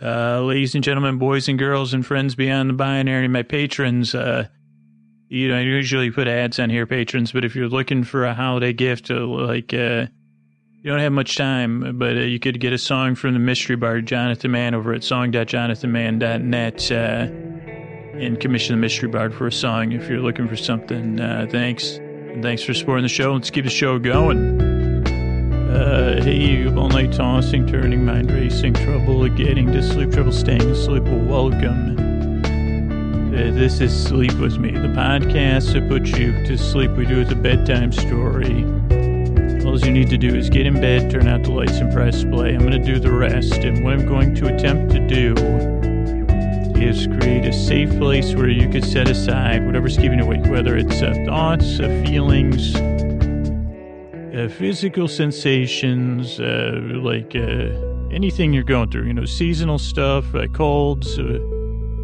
Uh, ladies and gentlemen, boys and girls, and friends beyond the binary, my patrons, uh, you know, I usually put ads on here, patrons, but if you're looking for a holiday gift, uh, like, uh, you don't have much time, but uh, you could get a song from the mystery bard, Jonathan Mann, over at song.jonathanmann.net, uh, and commission the mystery bard for a song if you're looking for something. Uh, thanks. And thanks for supporting the show. Let's keep the show going. Uh, hey, you all night tossing, turning, mind racing, trouble getting to sleep, trouble staying asleep. Welcome. Uh, this is Sleep With Me, the podcast that puts you to sleep. We do it a bedtime story. All you need to do is get in bed, turn out the lights, and press play. I'm going to do the rest. And what I'm going to attempt to do is create a safe place where you could set aside whatever's keeping you awake, whether it's uh, thoughts, uh, feelings, uh, physical sensations, uh, like uh, anything you're going through, you know, seasonal stuff, uh, colds, uh,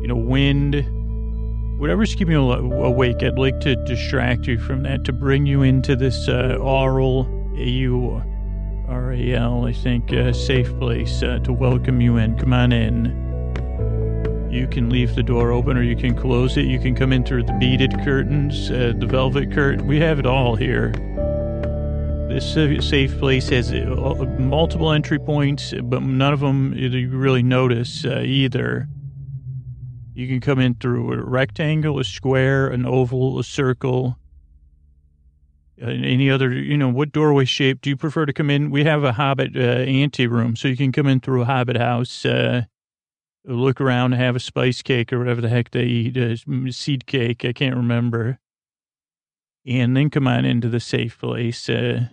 you know, wind, whatever's keeping you awake. I'd like to distract you from that, to bring you into this uh, aural, A-U-R-A-L, I think, safe place to welcome you in. Come on in. You can leave the door open or you can close it. You can come in through the beaded curtains, uh, the velvet curtain. We have it all here. This safe place has uh, multiple entry points, but none of them you really notice uh, either. You can come in through a rectangle, a square, an oval, a circle, uh, any other, you know, what doorway shape do you prefer to come in? We have a Hobbit uh, ante room, so you can come in through a Hobbit house, uh, look around, have a spice cake or whatever the heck they eat, uh, seed cake, I can't remember, and then come on into the safe place. Uh,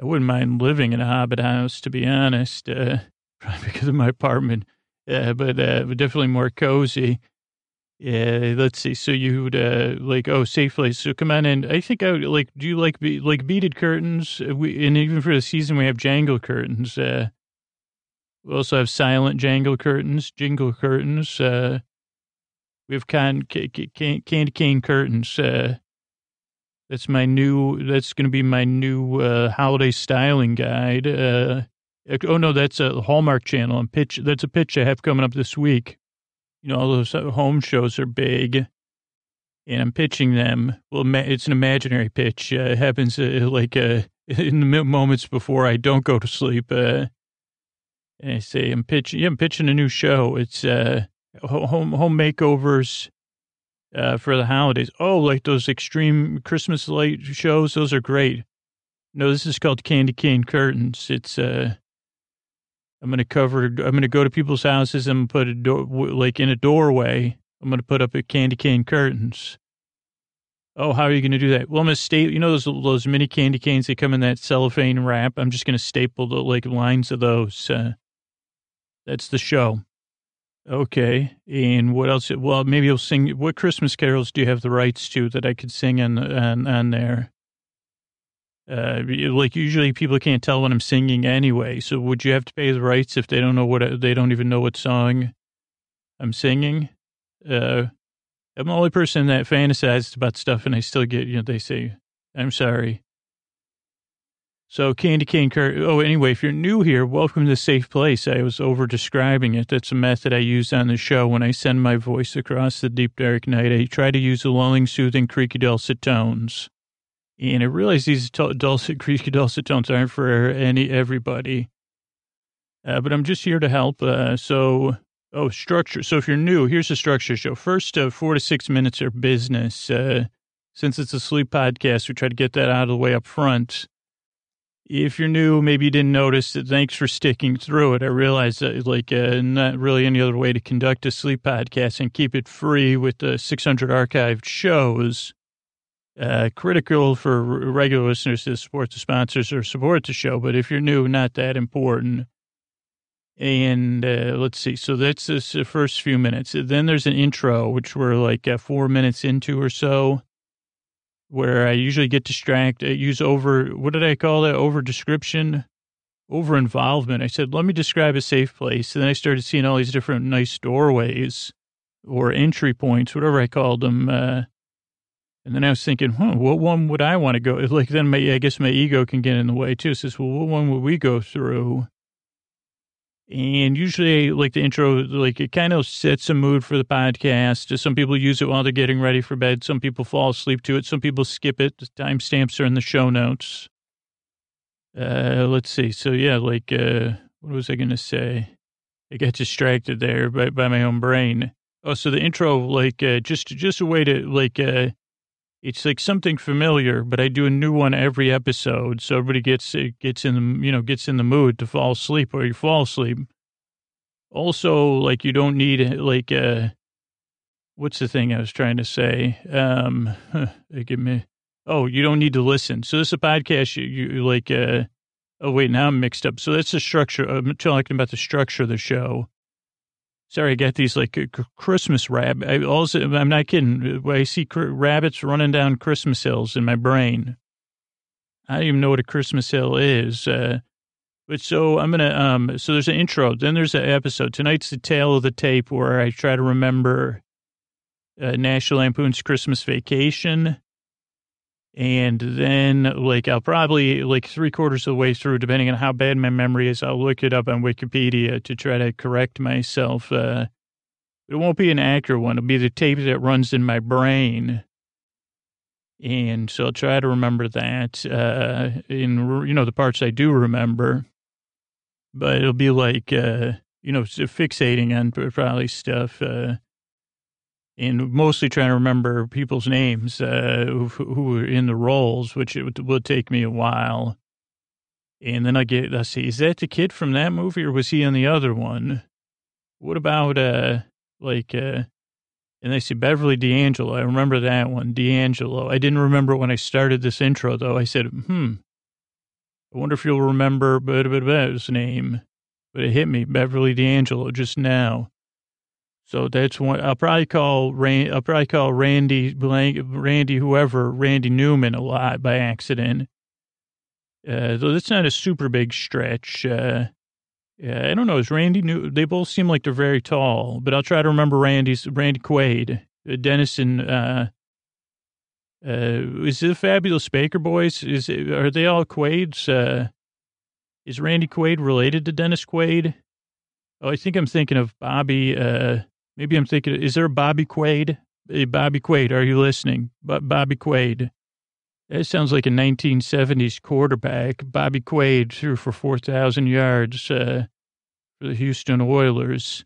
I wouldn't mind living in a Hobbit house, to be honest, uh, probably because of my apartment, uh, but uh, definitely more cozy. Yeah, let's see. So you would uh, like oh safe place. So come on in. I think I would like. Do you like be, like beaded curtains? Uh, We and even for the season we have jangle curtains. Uh, we also have silent jangle curtains, jingle curtains. Uh, we have can, ca- ca- can, candy cane curtains. Uh, that's my new. That's going to be my new uh, holiday styling guide. Uh, oh no, that's a Hallmark Channel and pitch. That's a pitch I have coming up this week. You know, all those uh, home shows are big, and I'm pitching them. Well, it's an imaginary pitch. Uh, it happens uh, like uh, in the moments before I don't go to sleep. And I say I'm pitching. Yeah, I'm pitching a new show. It's home home makeovers uh, for the holidays. Oh, like those extreme Christmas light shows. Those are great. No, this is called Candy Cane Curtains. It's uh, I'm gonna cover. I'm gonna go to people's houses and put a door like in a doorway. I'm gonna put up a candy cane curtains. Oh, how are you gonna do that? Well, I'm gonna staple. You know those those mini candy canes that come in that cellophane wrap. I'm just gonna staple the like lines of those. Uh, that's the show. Okay. And what else? Well, maybe you'll sing. What Christmas carols do you have the rights to that I could sing on on, on there? Uh, like usually people can't tell when I'm singing anyway. So would you have to pay the rights if they don't know what they don't even know what song I'm singing? Uh, I'm the only person that fantasizes about stuff, and I still get you know they say I'm sorry. So candy cane cur. Oh, anyway, if you're new here, welcome to safe place. I was over describing it. That's a method I use on the show when I send my voice across the deep dark night. I try to use the lulling, soothing, creaky, dulcet tones. And I realize these dulcet, creaky, dulcet tones aren't for any everybody. Uh, but I'm just here to help. Uh, so, oh, structure. So if you're new, here's the structure show. First, uh, four to six minutes are business. Uh, since it's a sleep podcast, we try to get that out of the way up front. If you're new, maybe you didn't notice it. Thanks for sticking through it. I realize that, like, uh, not really any other way to conduct a sleep podcast and keep it free with the 600 archived shows. Uh, critical for regular listeners to support the sponsors or support the show, but if you're new, not that important. And uh, let's see. So that's the first few minutes. Then there's an intro, which we're like uh, four minutes into or so, where I usually get distracted. I use over, what did I call it? Over description, over involvement. I said, let me describe a safe place. And then I started seeing all these different nice doorways or entry points, whatever I called them. Uh, and then I was thinking, huh, what one would I want to go? Like then my, I guess my ego can get in the way too. It says, well, what one would we go through? And usually, like the intro, like it kind of sets a mood for the podcast. Some people use it while they're getting ready for bed. Some people fall asleep to it. Some people skip it. The timestamps are in the show notes. Uh, let's see. So yeah, like, uh, what was I going to say? I got distracted there by, by my own brain. Oh, so the intro, like, uh, just, just a way to, like, uh, it's like something familiar, but I do a new one every episode, so everybody gets gets in the you know gets in the mood to fall asleep or you fall asleep. Also, like you don't need like uh, what's the thing I was trying to say? Um, give me. Oh, you don't need to listen. So this is a podcast. You, you like. Uh, oh wait, now I'm mixed up. So that's the structure. I'm talking about the structure of the show. Sorry, I got these like Christmas rabbit. I also, I'm not kidding. I see rabbits running down Christmas hills in my brain. I don't even know what a Christmas hill is. Uh, but so I'm gonna um. So there's an intro. Then there's an episode. Tonight's the tale of the tape where I try to remember uh, National Lampoon's Christmas Vacation. And then, like, I'll probably, like, three quarters of the way through, depending on how bad my memory is, I'll look it up on Wikipedia to try to correct myself. Uh, it won't be an accurate one. It'll be the tape that runs in my brain. And so I'll try to remember that uh, in, you know, the parts I do remember. But it'll be like, uh, you know, fixating on probably stuff. Uh, and mostly trying to remember people's names uh, who, who were in the roles, which it would, would take me a while. And then I get, let's see, is that the kid from that movie or was he in the other one? What about, uh, like, uh, and they say Beverly D'Angelo. I remember that one, D'Angelo. I didn't remember when I started this intro, though. I said, hmm, I wonder if you'll remember his name. But it hit me, Beverly D'Angelo, just now. So that's one. I'll probably call Rand, I'll probably call Randy blank, Randy whoever Randy Newman a lot by accident. Uh, though that's not a super big stretch. Uh, yeah, I don't know. Is Randy New? They both seem like they're very tall, but I'll try to remember Randy's Randy Quaid, uh, Dennison. Uh, uh, is it the Fabulous Baker Boys? Is it, are they all Quaids? Uh, is Randy Quaid related to Dennis Quaid? Oh, I think I'm thinking of Bobby. Uh, Maybe I'm thinking, is there Bobby Quaid? Hey, Bobby Quaid, are you listening? Bobby Quaid. That sounds like a 1970s quarterback. Bobby Quaid threw for 4,000 yards uh, for the Houston Oilers.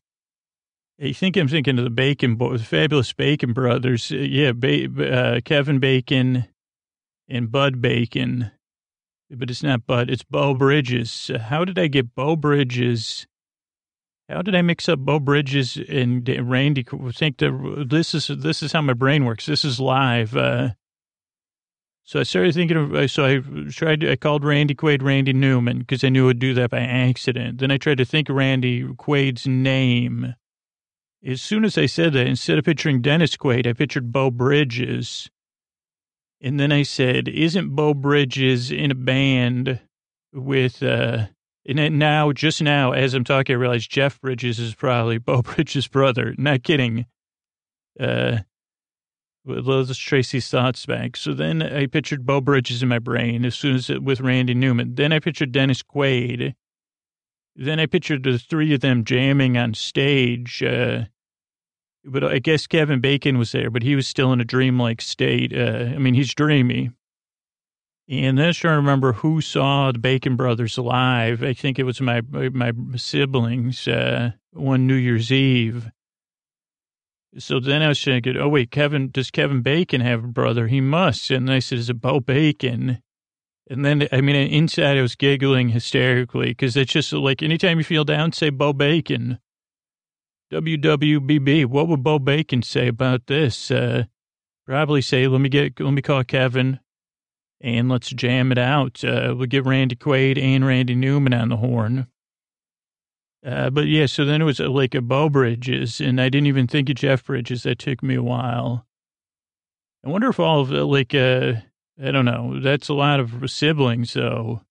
I think I'm thinking of the Bacon, the fabulous Bacon brothers. Uh, yeah, ba- uh, Kevin Bacon and Bud Bacon. But it's not Bud, it's Beau Bridges. how did I get Beau Bridges how did I mix up Beau Bridges and Randy? Think that this is this is how my brain works. This is live. Uh, so I started thinking of. So I tried. I called Randy Quaid Randy Newman because I knew I'd do that by accident. Then I tried to think of Randy Quaid's name. As soon as I said that, instead of picturing Dennis Quaid, I pictured Beau Bridges. And then I said, "Isn't Beau Bridges in a band with?" Uh, and now, just now, as I'm talking, I realize Jeff Bridges is probably Beau Bridges' brother. Not kidding. Uh, let's trace these thoughts back. So then I pictured Beau Bridges in my brain as soon as it, with Randy Newman. Then I pictured Dennis Quaid. Then I pictured the three of them jamming on stage. Uh, but I guess Kevin Bacon was there, but he was still in a dreamlike state. Uh, I mean, he's dreamy. And then I trying to remember who saw the Bacon Brothers live. I think it was my my siblings uh, one New Year's Eve. So then I was thinking, oh wait, Kevin does Kevin Bacon have a brother? He must. And I said, is it Beau Bacon? And then I mean, inside I was giggling hysterically because it's just like anytime you feel down, say Bo Bacon. WWBB. What would Bo Bacon say about this? Uh, probably say, let me get, let me call Kevin and let's jam it out. Uh, we'll get Randy Quaid and Randy Newman on the horn. Uh, but yeah, so then it was uh, like a Beau Bridges, and I didn't even think of Jeff Bridges. That took me a while. I wonder if all of uh, like uh, I don't know. That's a lot of siblings, though.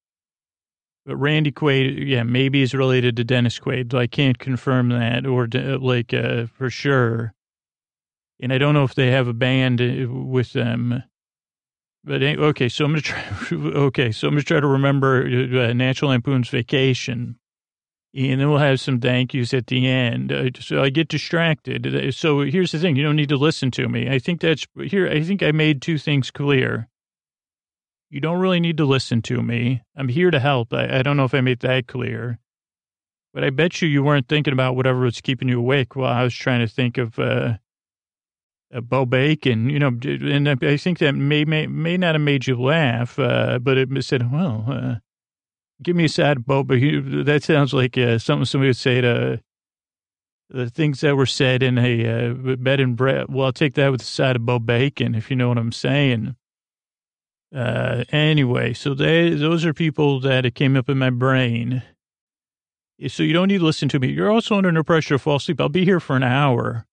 But Randy Quaid, yeah, maybe is related to Dennis Quaid. I can't confirm that or uh, like uh, for sure. And I don't know if they have a band with them. But okay, so I'm gonna try. Okay, so I'm gonna try to remember uh, National Lampoon's Vacation. and then we'll have some thank yous at the end. Uh, so I get distracted. Uh, so here's the thing: you don't need to listen to me. I think that's here. I think I made two things clear. You don't really need to listen to me. I'm here to help. I, I don't know if I made that clear, but I bet you you weren't thinking about whatever was keeping you awake while I was trying to think of. Uh, uh, Bo Bacon, you know, and I think that may may, may not have made you laugh, uh, but it said, well, uh, give me a side Bo Bacon. That sounds like uh, something somebody would say to the things that were said in a uh, bed and bread. Well, I'll take that with a side of Bo Bacon, if you know what I'm saying. Uh, anyway, so they, those are people that it came up in my brain. So you don't need to listen to me. You're also under no pressure to fall asleep. I'll be here for an hour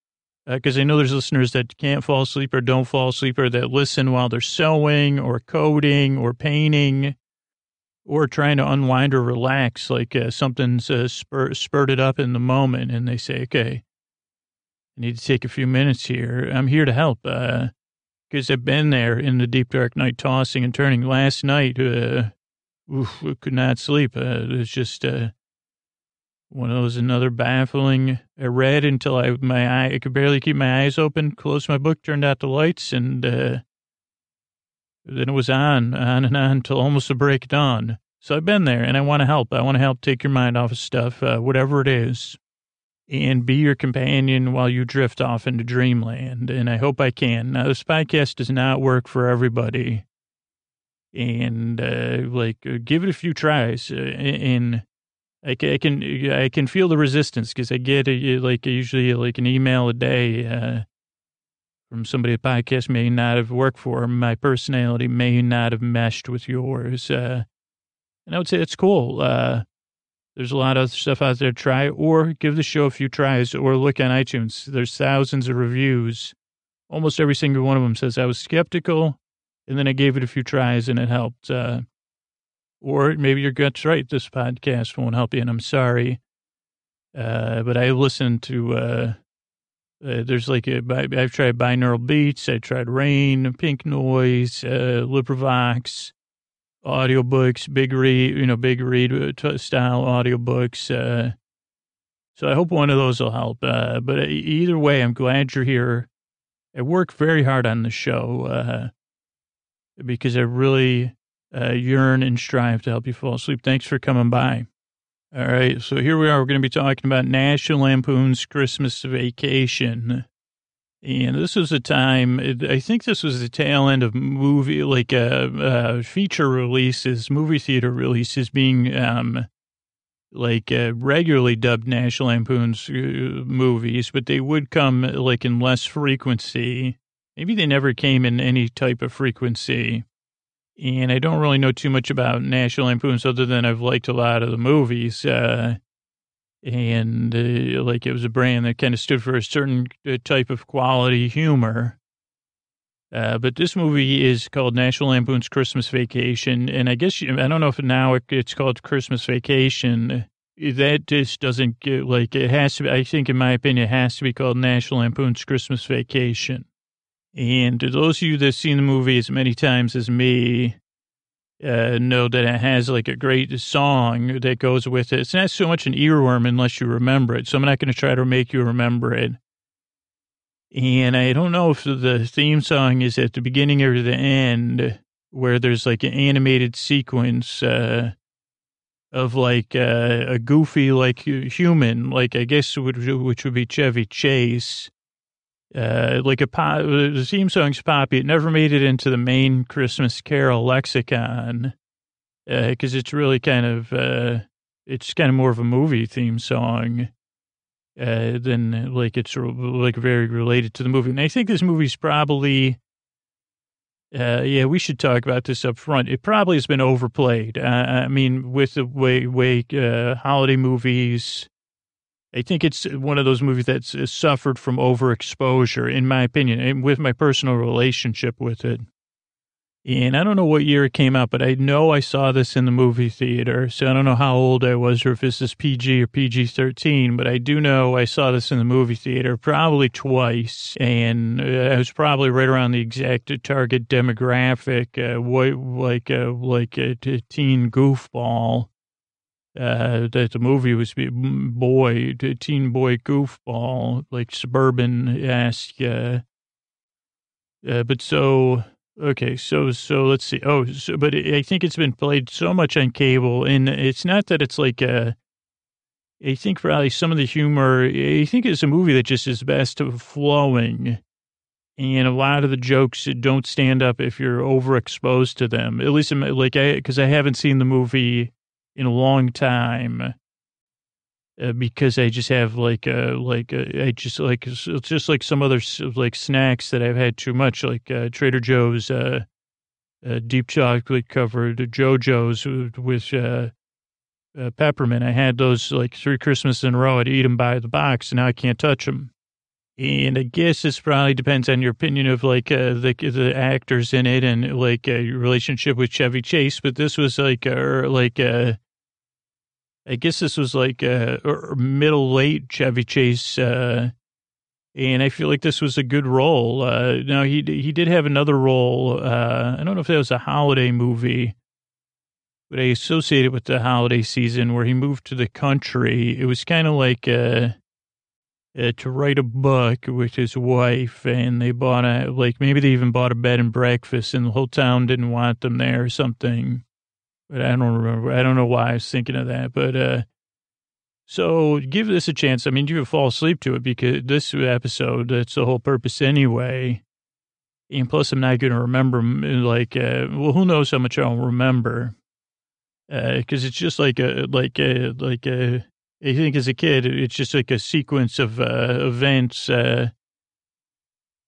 because uh, I know there's listeners that can't fall asleep or don't fall asleep or that listen while they're sewing or coding or painting or trying to unwind or relax, like uh, something's uh, spur- spurted up in the moment, and they say, "Okay, I need to take a few minutes here. I'm here to help." Because uh, I've been there in the deep dark night, tossing and turning. Last night, uh, oof, could not sleep. Uh, it's just uh, one of those another baffling. I read until I my eye I could barely keep my eyes open. Closed my book, turned out the lights, and uh, then it was on, on and on until almost the break of dawn. So I've been there, and I want to help. I want to help take your mind off of stuff, uh, whatever it is, and be your companion while you drift off into dreamland. And I hope I can. Now, this podcast does not work for everybody, and uh, like uh, give it a few tries. Uh, and I can, I can, I can feel the resistance because I get a, like usually like an email a day uh, from somebody a podcast may not have worked for. My personality may not have meshed with yours. Uh, and I would say it's cool. Uh, there's a lot of stuff out there try or give the show a few tries or look on iTunes. There's thousands of reviews. Almost every single one of them says I was skeptical and then I gave it a few tries and it helped. Uh, or maybe your gut's right. This podcast won't help you, and I'm sorry. Uh, but I listened to, uh, uh, there's like a, I've tried binaural beats. I tried rain, pink noise, uh, LibriVox, audiobooks, big read, you know, big read uh, style audiobooks. Uh, so I hope one of those will help. Uh, but either way, I'm glad you're here. I work very hard on the show, uh, because I really, uh, yearn and strive to help you fall asleep. Thanks for coming by. All right, so here we are. We're going to be talking about National Lampoon's Christmas Vacation. And this was a time, I think this was the tail end of movie, like uh, uh, feature releases, movie theater releases being um, like uh, regularly dubbed National Lampoon's uh, movies, but they would come like in less frequency. Maybe they never came in any type of frequency and I don't really know too much about National Lampoons other than I've liked a lot of the movies. Uh, and uh, like it was a brand that kind of stood for a certain uh, type of quality humor. Uh, but this movie is called National Lampoon's Christmas Vacation, and I guess you, I don't know if now it's called Christmas Vacation. That just doesn't get like it has to. Be, I think, in my opinion, it has to be called National Lampoon's Christmas Vacation. And those of you that have seen the movie as many times as me, uh, know that it has like a great song that goes with it. It's not so much an earworm unless you remember it. So I'm not going to try to make you remember it. And I don't know if the theme song is at the beginning or the end where there's like an animated sequence, uh, of like uh, a goofy, like human, like I guess which would be Chevy Chase uh, like a the theme song's poppy. It never made it into the main Christmas Carol lexicon because uh, it's really kind of uh, it's kind of more of a movie theme song uh, than like it's like very related to the movie. And I think this movie's probably. Uh, yeah, we should talk about this up front. It probably has been overplayed. I mean, with the way, way uh, holiday movies, I think it's one of those movies that's uh, suffered from overexposure, in my opinion, and with my personal relationship with it. And I don't know what year it came out, but I know I saw this in the movie theater. So I don't know how old I was or if this is PG or PG 13, but I do know I saw this in the movie theater probably twice. And uh, I was probably right around the exact target demographic, uh, like, uh, like a teen goofball uh, that the movie was boy, teen boy goofball, like suburban esque. Uh, uh, but so okay, so so let's see. Oh, so, but it, I think it's been played so much on cable, and it's not that it's like. Uh, I think probably some of the humor. I think it's a movie that just is best of flowing, and a lot of the jokes don't stand up if you're overexposed to them. At least, like I because I haven't seen the movie in a long time. Uh, because I just have like uh like uh, I just like it's just like some other like snacks that I've had too much like uh, Trader Joe's uh, uh deep chocolate covered Joe-Joe's with uh, uh, peppermint. I had those like three Christmases in a row. I'd eat them by the box, and now I can't touch them. And I guess this probably depends on your opinion of like the the actors in it and like your relationship with Chevy Chase. But this was like uh, like uh, I guess this was like a middle late Chevy Chase, uh, and I feel like this was a good role. Uh, now he he did have another role. Uh, I don't know if that was a holiday movie, but I associate it with the holiday season where he moved to the country. It was kind of like uh, uh, to write a book with his wife, and they bought a like maybe they even bought a bed and breakfast, and the whole town didn't want them there or something but I don't remember. I don't know why I was thinking of that. But uh, so give this a chance. I mean, you fall asleep to it because this episode, that's the whole purpose anyway. And plus, I'm not going to remember, like, uh, well, who knows how much I'll remember. Because uh, it's just like a, like a, like a, I think as a kid, it's just like a sequence of uh, events. Uh,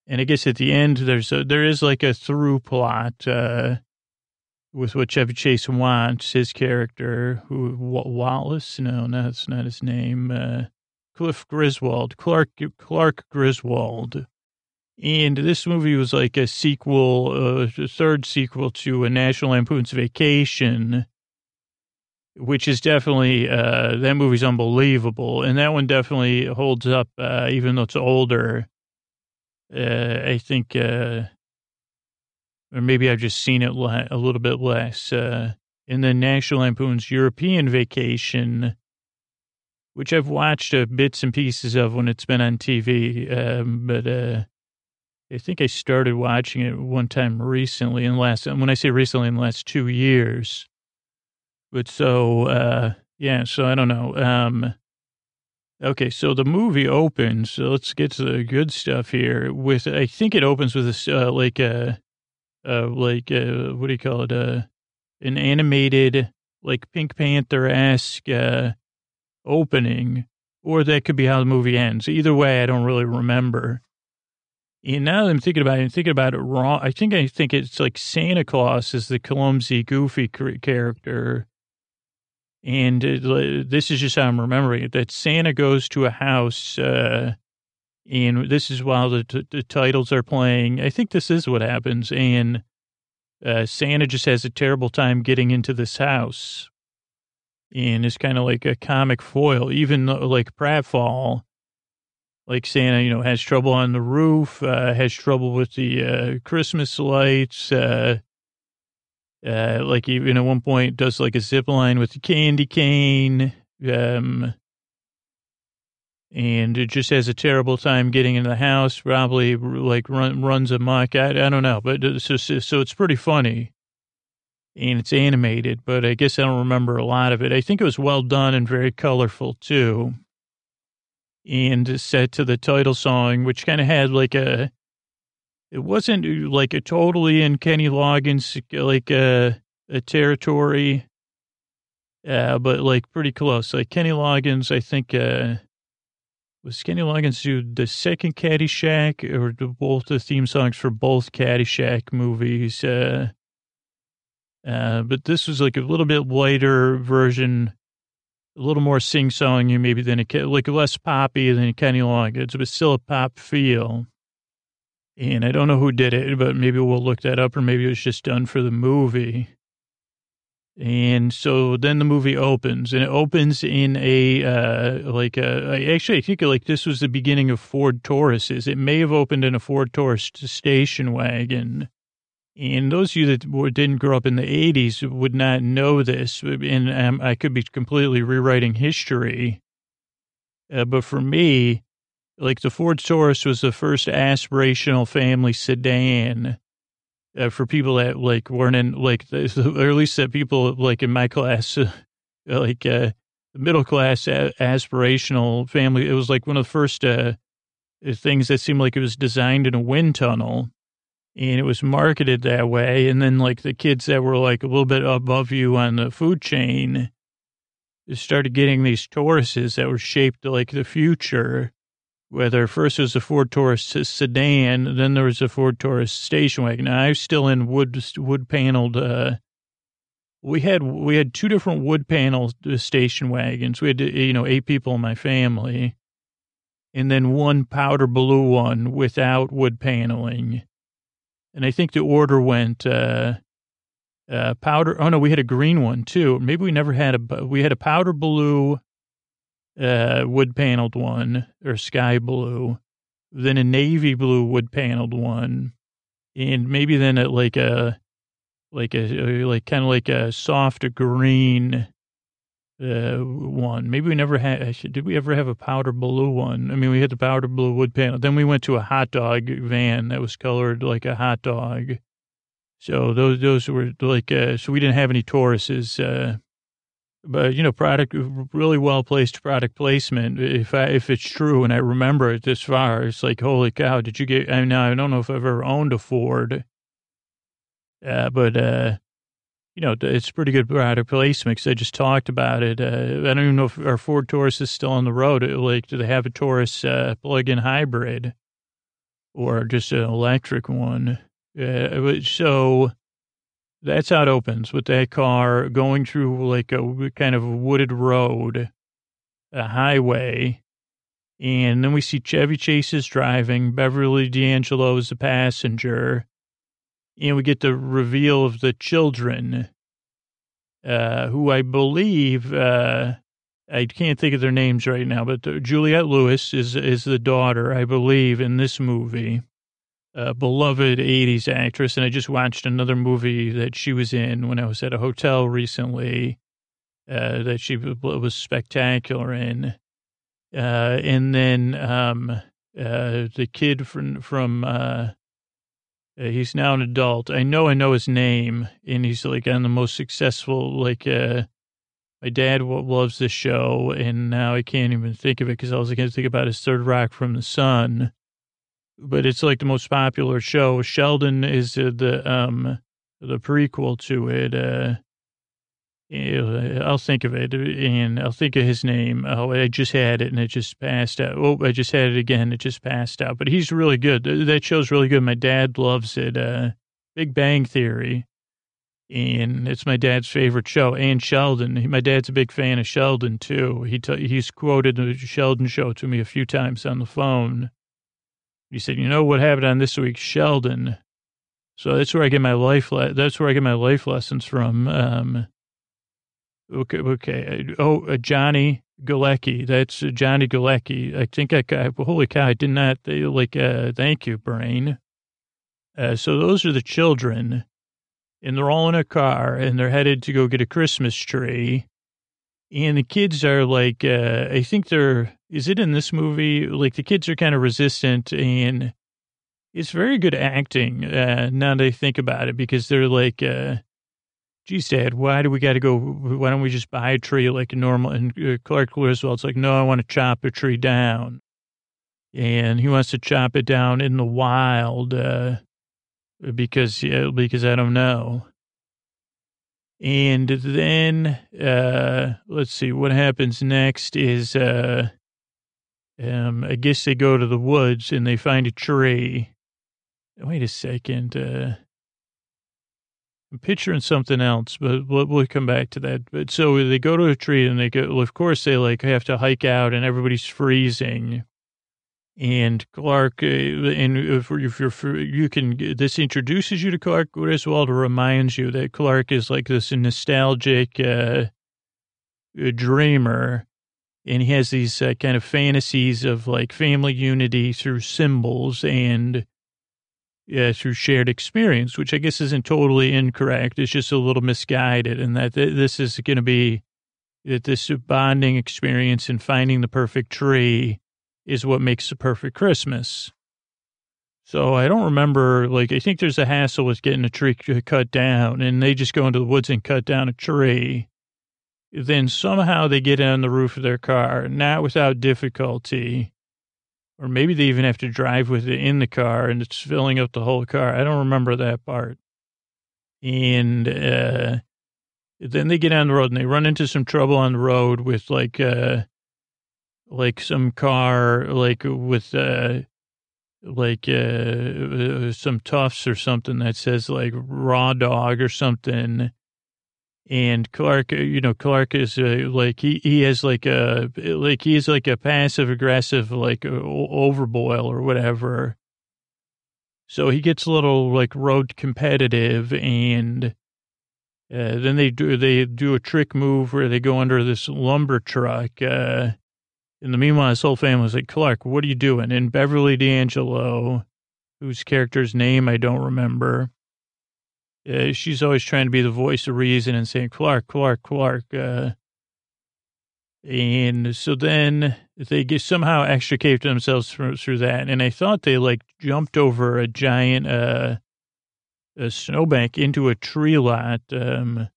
and I guess at the end, there's a, there is like a through plot. Uh, with what Chevy Chase wants, his character, who Wallace, no, no, that's not his name, uh, Cliff Griswold, Clark Clark Griswold. And this movie was like a sequel, uh, a third sequel to a National Lampoon's Vacation, which is definitely, uh, that movie's unbelievable. And that one definitely holds up, uh, even though it's older. Uh, I think, uh, or maybe I've just seen it a little bit less. Uh, in the National Lampoon's European Vacation, which I've watched uh, bits and pieces of when it's been on TV, um, but uh, I think I started watching it one time recently. In the last, when I say recently, in the last two years. But so, uh, yeah, so I don't know. Um, okay, so the movie opens. So let's get to the good stuff here. With I think it opens with a uh, like a uh, like uh, what do you call it? Uh, an animated like Pink Panther esque uh, opening, or that could be how the movie ends. Either way, I don't really remember. And now that I'm thinking about it, I'm thinking about it wrong. I think I think it's like Santa Claus is the clumsy, goofy character. And it, this is just how I'm remembering it that Santa goes to a house uh, and this is while the, t- the titles are playing. I think this is what happens. And uh, Santa just has a terrible time getting into this house. And it's kind of like a comic foil, even like pratfall. Like Santa, you know, has trouble on the roof, uh, has trouble with the uh, Christmas lights. Uh, uh, like even at one point does like a zip line with the candy cane. Um, and it just has a terrible time getting in the house. Probably like run, runs amok. I, I don't know, but so, so it's pretty funny, and it's animated. But I guess I don't remember a lot of it. I think it was well done and very colorful too, and set to the title song, which kind of had like a. It wasn't like a totally in Kenny Loggins like a, a territory, uh, but like pretty close. Like Kenny Loggins, I think. Uh, was Kenny Loggins do the second Caddyshack or both the theme songs for both Caddyshack movies? Uh, uh, but this was like a little bit lighter version, a little more sing-songy maybe than a, like less poppy than Kenny Loggins, but still a pop feel. And I don't know who did it, but maybe we'll look that up or maybe it was just done for the movie. And so then the movie opens, and it opens in a uh, like a. Actually, I think like this was the beginning of Ford Tauruses. It may have opened in a Ford Taurus station wagon, And those of you that didn't grow up in the 80s would not know this, and um, I could be completely rewriting history. Uh, but for me, like the Ford Taurus was the first aspirational family sedan uh, for people that like weren't in like, or at least that people like in my class, uh, like uh, middle class a- aspirational family. It was like one of the first uh, things that seemed like it was designed in a wind tunnel and it was marketed that way. And then like the kids that were like a little bit above you on the food chain started getting these Tauruses that were shaped like the future. Whether first it was a Ford Taurus sedan, then there was a Ford Taurus station wagon. Now, I was still in wood wood paneled. Uh, we had we had two different wood panel station wagons. We had you know eight people in my family, and then one powder blue one without wood paneling. And I think the order went uh, uh, powder. Oh no, we had a green one too. Maybe we never had a. We had a powder blue, uh, wood paneled one or sky blue, then a navy blue wood paneled one, and maybe then a, like a, like a like kind of like a soft green, uh, one. Maybe we never had. Did we ever have a powder blue one? I mean, we had the powder blue wood panel. Then we went to a hot dog van that was colored like a hot dog. So those those were like uh, so we didn't have any Tauruses, uh, but you know, product really well placed product placement. If I if it's true and I remember it this far, it's like holy cow! Did you get? I mean, I don't know if I've ever owned a Ford, uh, but uh, you know, it's pretty good product placement. Cause I just talked about it. Uh, I don't even know if our Ford Taurus is still on the road. Like, do they have a Taurus uh, plug-in hybrid or just an electric one? Uh, so that's how it opens with that car going through like a kind of wooded road, a highway. And then we see Chevy Chase is driving, Beverly D'Angelo is the passenger. And we get the reveal of the children, uh, who I believe, uh, I can't think of their names right now, but Juliette Lewis is, is the daughter, I believe, in this movie a beloved 80s actress. And I just watched another movie that she was in when I was at a hotel recently uh, that she was spectacular in. Uh, and then um, uh, the kid from, from uh, he's now an adult. I know I know his name, and he's like on the most successful, like, uh, my dad loves this show, and now I can't even think of it because I was going to think about his third rock from the sun but it's like the most popular show. Sheldon is uh, the um the prequel to it. Uh, I'll think of it and I'll think of his name. Oh, I just had it and it just passed out. Oh, I just had it again. It just passed out. But he's really good. That show's really good. My dad loves it. Uh, Big Bang Theory. And it's my dad's favorite show. And Sheldon. My dad's a big fan of Sheldon too. He t- he's quoted the Sheldon show to me a few times on the phone. He said, "You know what happened on this week's Sheldon." So that's where I get my life. Le- that's where I get my life lessons from. Um, okay, okay. Oh, uh, Johnny Galecki. That's uh, Johnny Galecki. I think I. I holy cow! I did not they, like. Uh, thank you, brain. Uh, so those are the children, and they're all in a car, and they're headed to go get a Christmas tree. And the kids are like, uh, I think they're, is it in this movie? Like the kids are kind of resistant and it's very good acting. Uh, now that I think about it, because they're like, uh, geez, dad, why do we got to go? Why don't we just buy a tree like a normal? And uh, Clark Griswold's like, no, I want to chop a tree down. And he wants to chop it down in the wild, uh, because, because I don't know. And then, uh, let's see, what happens next is, uh, um, I guess they go to the woods and they find a tree. Wait a second. Uh, I'm picturing something else, but we'll, we'll come back to that. But so they go to a tree and they go, well, of course they like have to hike out and everybody's freezing. And Clark, uh, and if, if you're, you can, this introduces you to Clark Griswold, reminds you that Clark is like this nostalgic uh, dreamer. And he has these uh, kind of fantasies of like family unity through symbols. And yeah, through shared experience, which I guess isn't totally incorrect. It's just a little misguided, and that th- this is going to be that this bonding experience and finding the perfect tree is what makes the perfect Christmas. So I don't remember, like, I think there's a hassle with getting a tree cut down, and they just go into the woods and cut down a tree. Then somehow they get on the roof of their car, not without difficulty. Or maybe they even have to drive with it in the car and it's filling up the whole car. I don't remember that part. And uh, then they get on the road and they run into some trouble on the road with like uh, like some car, like with uh, like uh, uh, some tufts or something that says like raw dog or something. And Clark, uh, you know, Clark is uh, like he he has like a like he's like a passive aggressive like overboil or whatever. So he gets a little like road competitive, and uh, then they do they do a trick move where they go under this lumber truck. Uh, in the meanwhile, his whole family's like, Clark, what are you doing? And Beverly D'Angelo, whose character's name I don't remember, uh, she's always trying to be the voice of reason and saying, Clark, Clark, Clark. Uh, and so then they get somehow extricated themselves through, through that. And I thought they like jumped over a giant uh, a snowbank into a tree lot. Um,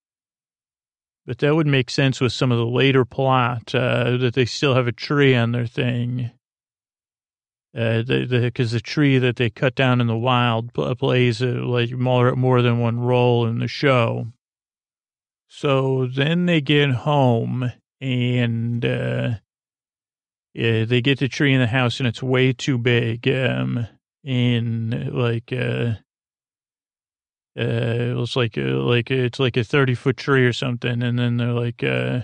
but that would make sense with some of the later plot uh, that they still have a tree on their thing. Uh, because the, the, tree that they cut down in the wild plays uh, like more more than one role in the show. So then they get home and uh, yeah, they get the tree in the house and it's way too big. Um, and like uh, uh, it was like uh, like it's like a thirty foot tree or something, and then they're like, uh,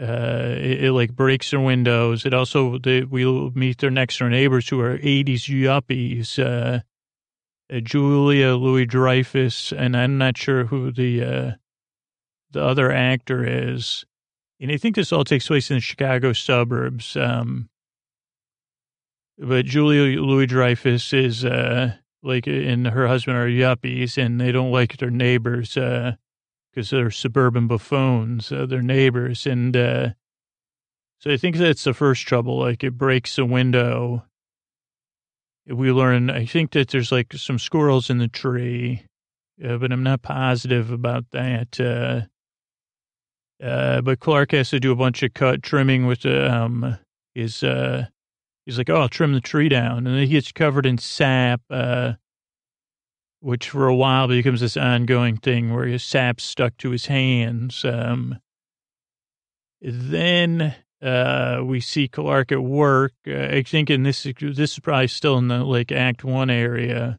uh, it, it, like breaks their windows. It also they, we meet their next door neighbors who are '80s yuppies, uh, uh, Julia Louis Dreyfus, and I'm not sure who the the other actor is. And I think this all takes place in the Chicago suburbs. Um, but Julia Louis Dreyfus is uh, like, and her husband are yuppies and they don't like their neighbors, uh, cause they're suburban buffoons, uh, their neighbors. And, uh, so I think that's the first trouble. Like it breaks a window. We learn, I think that there's like some squirrels in the tree, uh, but I'm not positive about that. Uh, uh, but Clark has to do a bunch of cut trimming with, um, his, uh, He's like, oh, I'll trim the tree down. And then he gets covered in sap, uh, which for a while becomes this ongoing thing where his sap's stuck to his hands. Um, then uh, we see Clark at work. Uh, I think in this, this is probably still in the like Act One area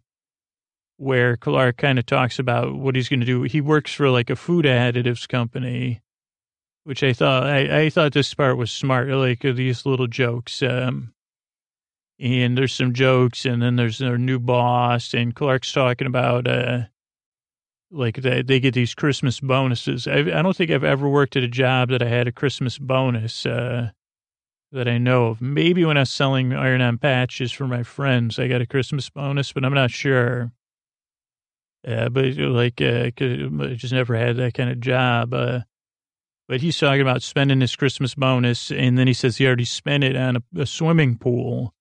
where Clark kind of talks about what he's going to do. He works for like a food additives company, which I thought I, I thought this part was smart, like these little jokes. Um, and there's some jokes, and then there's their new boss, and Clark's talking about uh, like they they get these Christmas bonuses. I, I don't think I've ever worked at a job that I had a Christmas bonus uh, that I know of. Maybe when I was selling iron-on patches for my friends, I got a Christmas bonus, but I'm not sure. Uh, but like, uh, I just never had that kind of job. Uh, but he's talking about spending his Christmas bonus, and then he says he already spent it on a, a swimming pool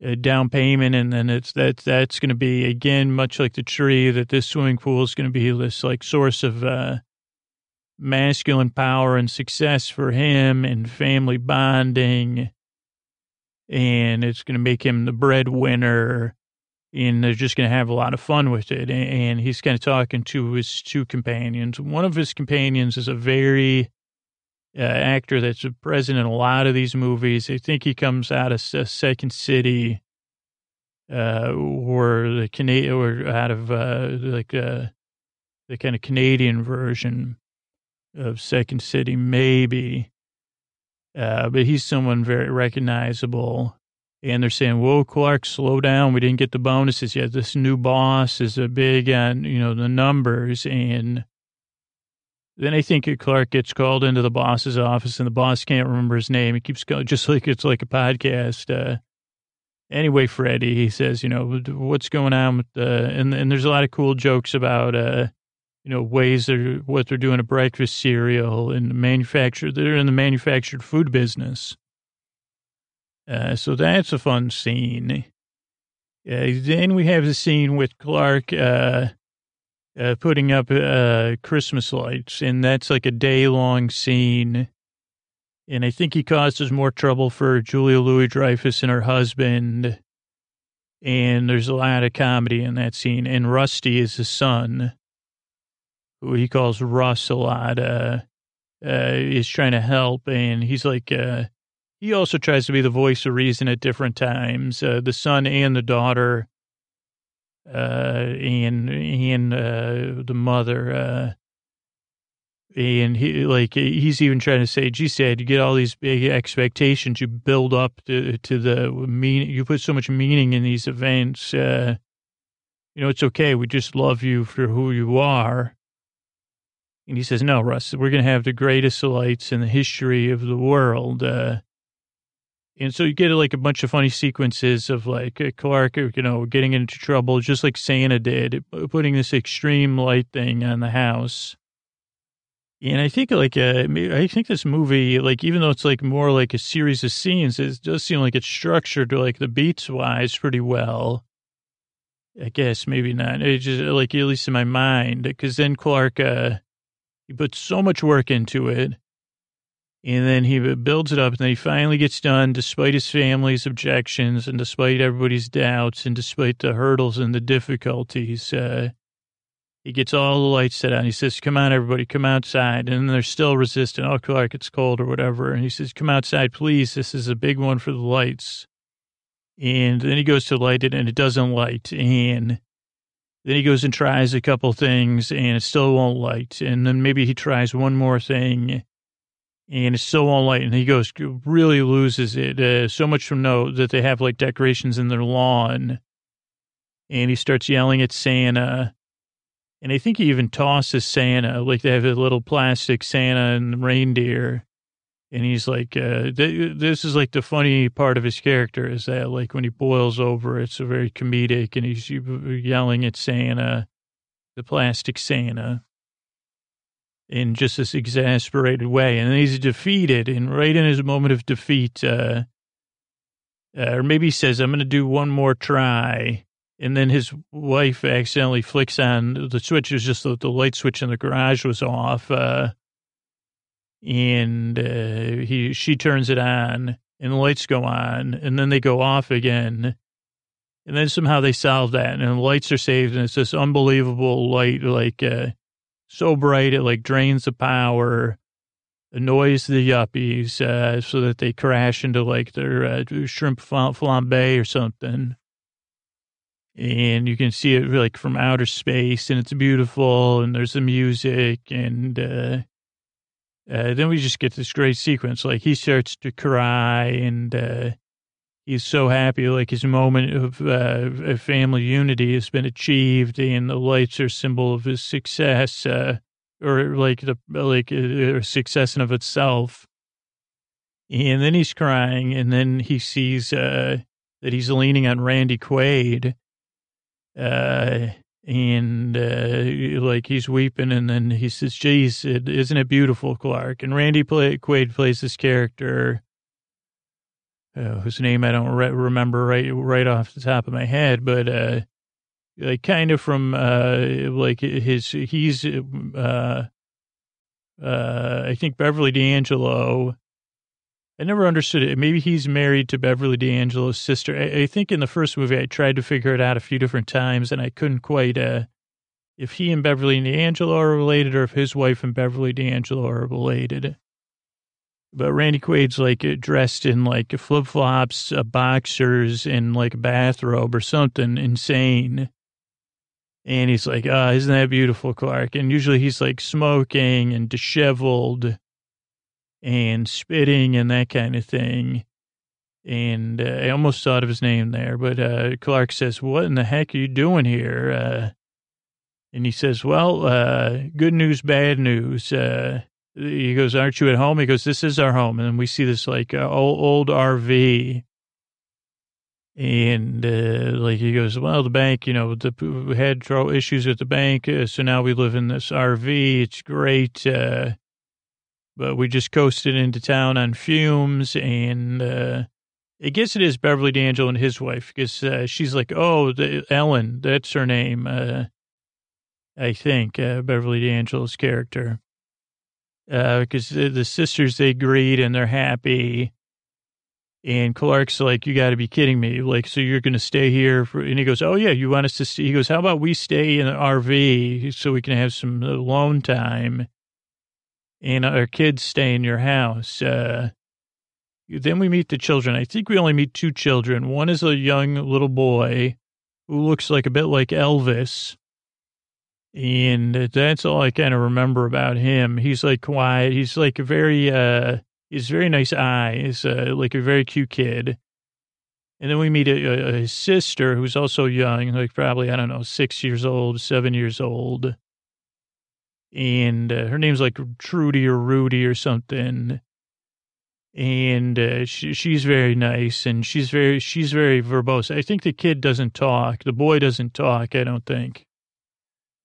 a down payment, and then it's that that's going to be again much like the tree that this swimming pool is going to be this like source of uh, masculine power and success for him and family bonding, and it's going to make him the breadwinner. And they're just going to have a lot of fun with it. And he's kind of talking to his two companions. One of his companions is a very uh, actor that's present in a lot of these movies. I think he comes out of Second City, uh, or the Canadian, or out of uh, like uh, the kind of Canadian version of Second City, maybe. Uh, but he's someone very recognizable. And they're saying, "Whoa, Clark, slow down. We didn't get the bonuses yet. This new boss is a big on you know the numbers and." Then I think Clark gets called into the boss's office and the boss can't remember his name. He keeps going, just like it's like a podcast. Uh, anyway, Freddie, he says, you know, what's going on with the, and, and there's a lot of cool jokes about, uh, you know, ways they're, what they're doing a breakfast cereal and manufacture, they're in the manufactured food business. Uh, so that's a fun scene. Uh, then we have the scene with Clark, uh, uh, putting up uh, Christmas lights, and that's like a day long scene. And I think he causes more trouble for Julia Louis Dreyfus and her husband. And there's a lot of comedy in that scene. And Rusty is his son, who he calls Russ a lot, uh, uh, is trying to help. And he's like, uh, he also tries to be the voice of reason at different times. Uh, the son and the daughter and and uh, the mother, uh, and he like he's even trying to say, "Gee, said you get all these big expectations, you build up to to the meaning, you put so much meaning in these events. Uh, you know, it's okay. We just love you for who you are." And he says, "No, Russ, we're going to have the greatest lights in the history of the world." Uh, and so you get like a bunch of funny sequences of like uh, Clark, uh, you know, getting into trouble, just like Santa did, putting this extreme light thing on the house. And I think like uh, I think this movie, like even though it's like more like a series of scenes, it does seem like it's structured like the beats wise pretty well. I guess maybe not. It just like at least in my mind, because then Clark, uh, he put so much work into it and then he builds it up, and then he finally gets done, despite his family's objections, and despite everybody's doubts, and despite the hurdles and the difficulties. Uh, he gets all the lights set on. He says, "Come on, everybody, come outside." And they're still resistant. Oh, Clark, it's cold or whatever. And he says, "Come outside, please. This is a big one for the lights." And then he goes to light it, and it doesn't light. And then he goes and tries a couple things, and it still won't light. And then maybe he tries one more thing and it's so all light. And he goes, really loses it. Uh, so much from no that they have like decorations in their lawn. And he starts yelling at Santa. And I think he even tosses Santa, like they have a little plastic Santa and reindeer. And he's like, uh, th- this is like the funny part of his character is that like when he boils over, it's a very comedic and he's yelling at Santa, the plastic Santa in just this exasperated way. And he's defeated, and right in his moment of defeat, uh, uh, or maybe he says, I'm going to do one more try. And then his wife accidentally flicks on the switch. It was just the, the light switch in the garage was off. Uh, and uh, he she turns it on, and the lights go on, and then they go off again. And then somehow they solve that, and the lights are saved, and it's this unbelievable light, like uh, so bright it like drains the power, annoys the yuppies, uh, so that they crash into like their uh, shrimp flambe or something. And you can see it like from outer space, and it's beautiful. And there's the music, and uh, uh, then we just get this great sequence. Like he starts to cry, and uh, he's so happy, like his moment of uh, family unity has been achieved, and the lights are symbol of his success, uh, or like the like a success in of itself. And then he's crying, and then he sees uh, that he's leaning on Randy Quaid, uh, and uh, like he's weeping, and then he says, "Geez, isn't it beautiful, Clark?" And Randy play, Quaid plays this character uh, whose name I don't re- remember right right off the top of my head, but uh, like kind of from uh, like his he's uh, uh, I think Beverly D'Angelo. I never understood it. Maybe he's married to Beverly D'Angelo's sister. I, I, think in the first movie I tried to figure it out a few different times, and I couldn't quite. Uh, if he and Beverly D'Angelo are related, or if his wife and Beverly D'Angelo are related. But Randy Quaid's like uh, dressed in like flip flops, uh, boxers, and like a bathrobe or something insane. And he's like, oh, isn't that beautiful, Clark? And usually he's like smoking and disheveled and spitting and that kind of thing. And uh, I almost thought of his name there, but uh, Clark says, What in the heck are you doing here? Uh, and he says, Well, uh, good news, bad news. He goes, aren't you at home? He goes, this is our home. And we see this like uh, old, old RV. And uh, like he goes, well, the bank, you know, the, we had issues with the bank, uh, so now we live in this RV. It's great, uh, but we just coasted into town on fumes, and uh, I guess it is Beverly D'Angelo and his wife because uh, she's like, oh, the, Ellen, that's her name, uh, I think, Beverly D'Angelo's character, because the, the sisters they agreed and they're happy and Clark's like, you got to be kidding me. Like, so you're going to stay here for, and he goes, oh yeah, you want us to stay? He goes, how about we stay in the RV so we can have some alone time and our kids stay in your house. Uh, then we meet the children. I think we only meet two children. One is a young little boy who looks like a bit like Elvis. And that's all I kind of remember about him. He's like quiet. He's like a very, uh, He's very nice eyes, uh, like a very cute kid. And then we meet a, a, sister who's also young, like probably, I don't know, six years old, seven years old. And uh, her name's like Trudy or Rudy or something. And uh, she, she's very nice and she's very, she's very verbose. I think the kid doesn't talk. The boy doesn't talk, I don't think.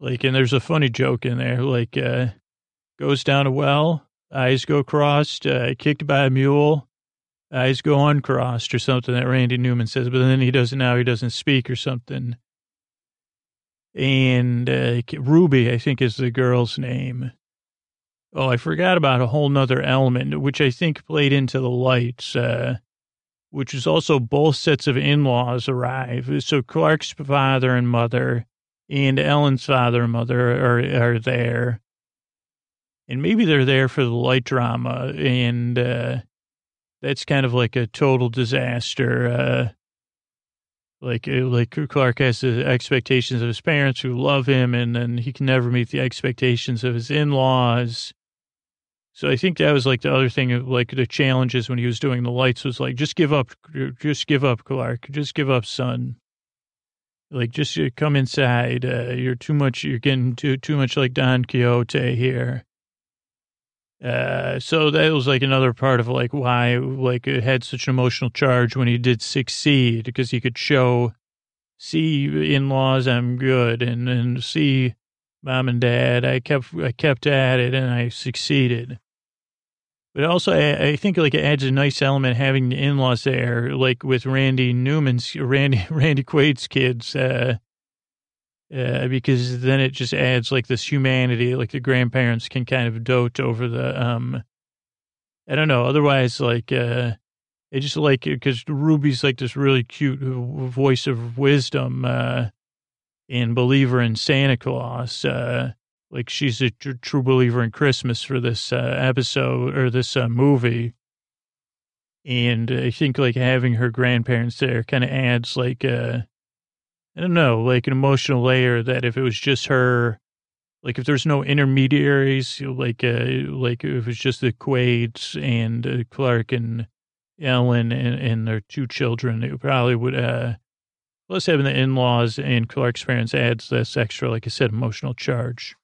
Like, and there's a funny joke in there, like, uh, goes down a well eyes go crossed, uh, kicked by a mule, eyes go uncrossed or something that Randy Newman says, but then he doesn't now, he doesn't speak or something. And uh, Ruby, I think, is the girl's name. Oh, I forgot about a whole nother element, which I think played into the lights, uh, which is also both sets of in-laws arrive. So Clark's father and mother and Ellen's father and mother are, are there and maybe they're there for the light drama, and uh, that's kind of like a total disaster. Uh, like uh, like Clark has the expectations of his parents who love him, and then he can never meet the expectations of his in-laws. So I think that was like the other thing, like the challenges when he was doing the lights was like, just give up, just give up, Clark, just give up, son. Like, just uh, come inside. Uh, you're too much. You're getting too too much like Don Quixote here. Uh, so that was like another part of like why like it had such an emotional charge when he did succeed because he could show, see in-laws I'm good and and see mom and dad I kept I kept at it and I succeeded. But also I, think like it adds a nice element having the in-laws there like with Randy Newman's Randy Randy Quaid's kids. Uh, uh, because then it just adds like this humanity, like the grandparents can kind of dote over the, um, I don't know. Otherwise, like, uh, it just like, because Ruby's like this really cute voice of wisdom, uh, and believer in Santa Claus. Uh, like she's a tr- true believer in Christmas for this, uh, episode or this, uh, movie. And I think like having her grandparents there kind of adds like, uh, I don't know, like an emotional layer that if it was just her, like if there's no intermediaries, like uh, like if it's just the Quaids and uh, Clark and Ellen and, and their two children, it probably would. Uh, plus, having the in-laws and Clark's parents adds this extra, like I said, emotional charge.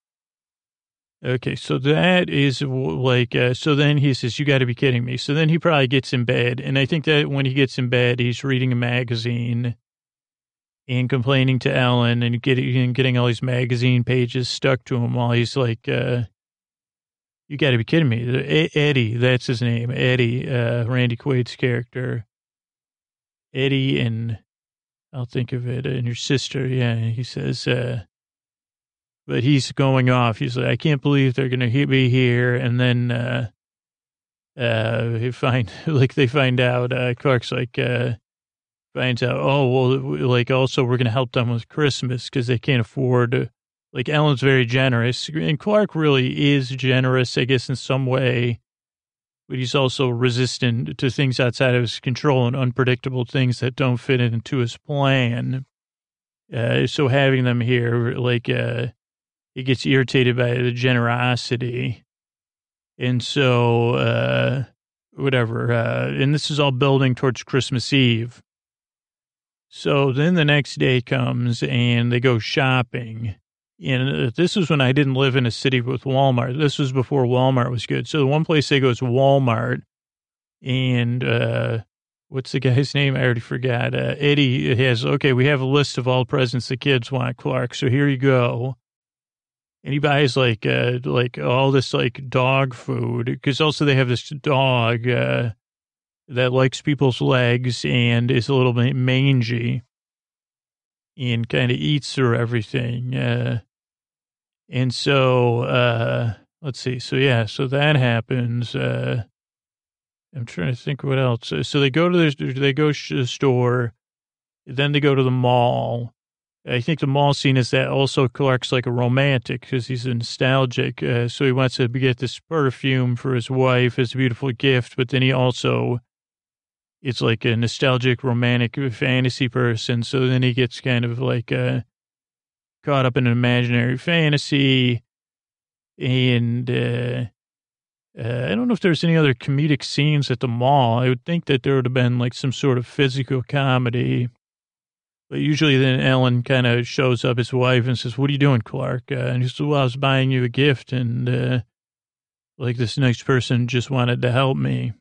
Okay, so that is like, uh, so then he says, You got to be kidding me. So then he probably gets in bed. And I think that when he gets in bed, he's reading a magazine and complaining to Ellen and getting getting all these magazine pages stuck to him while he's like, uh, "You got to be kidding me!" Eddie, that's his name, Eddie, uh, Randy Quaid's character, Eddie, and I'll think of it, and your sister. Yeah, he says, uh, but he's going off. He's like, "I can't believe they're going to be here," and then. uh uh, he find like they find out, uh, Clark's like, uh, finds out, oh, well, like also we're going to help them with Christmas because they can't afford, like Ellen's very generous and Clark really is generous, I guess, in some way, but he's also resistant to things outside of his control and unpredictable things that don't fit into his plan. Uh, so having them here, like, uh, he gets irritated by the generosity. And so, uh, whatever. Uh, and this is all building towards Christmas Eve. So then the next day comes and they go shopping. And uh, this is when I didn't live in a city with Walmart. This was before Walmart was good. So the one place they go is Walmart. And uh, what's the guy's name? I already forgot. Uh, Eddie has, okay, we have a list of all presents the kids want, Clark. So here you go. And he buys like, uh, like all this like dog food because also they have this dog, uh, that likes people's legs and is a little bit mangy and kind of eats through everything. Uh, and so, uh, let's see. So yeah, so that happens. Uh, I'm trying to think what else. So they go to the, they go to the store, then they go to the mall. I think the mall scene is that also Clark's like a romantic because he's nostalgic. Uh, so he wants to get this perfume for his wife as a beautiful gift, but then he also, it's like a nostalgic romantic fantasy person. So then he gets kind of like uh, caught up in an imaginary fantasy and, uh, uh, I don't know if there's any other comedic scenes at the mall. I would think that there would have been like some sort of physical comedy. But usually then Ellen kind of shows up, his wife, and says, what are you doing, Clark? Uh, and he says, well, I was buying you a gift and, uh, like this next person just wanted to help me.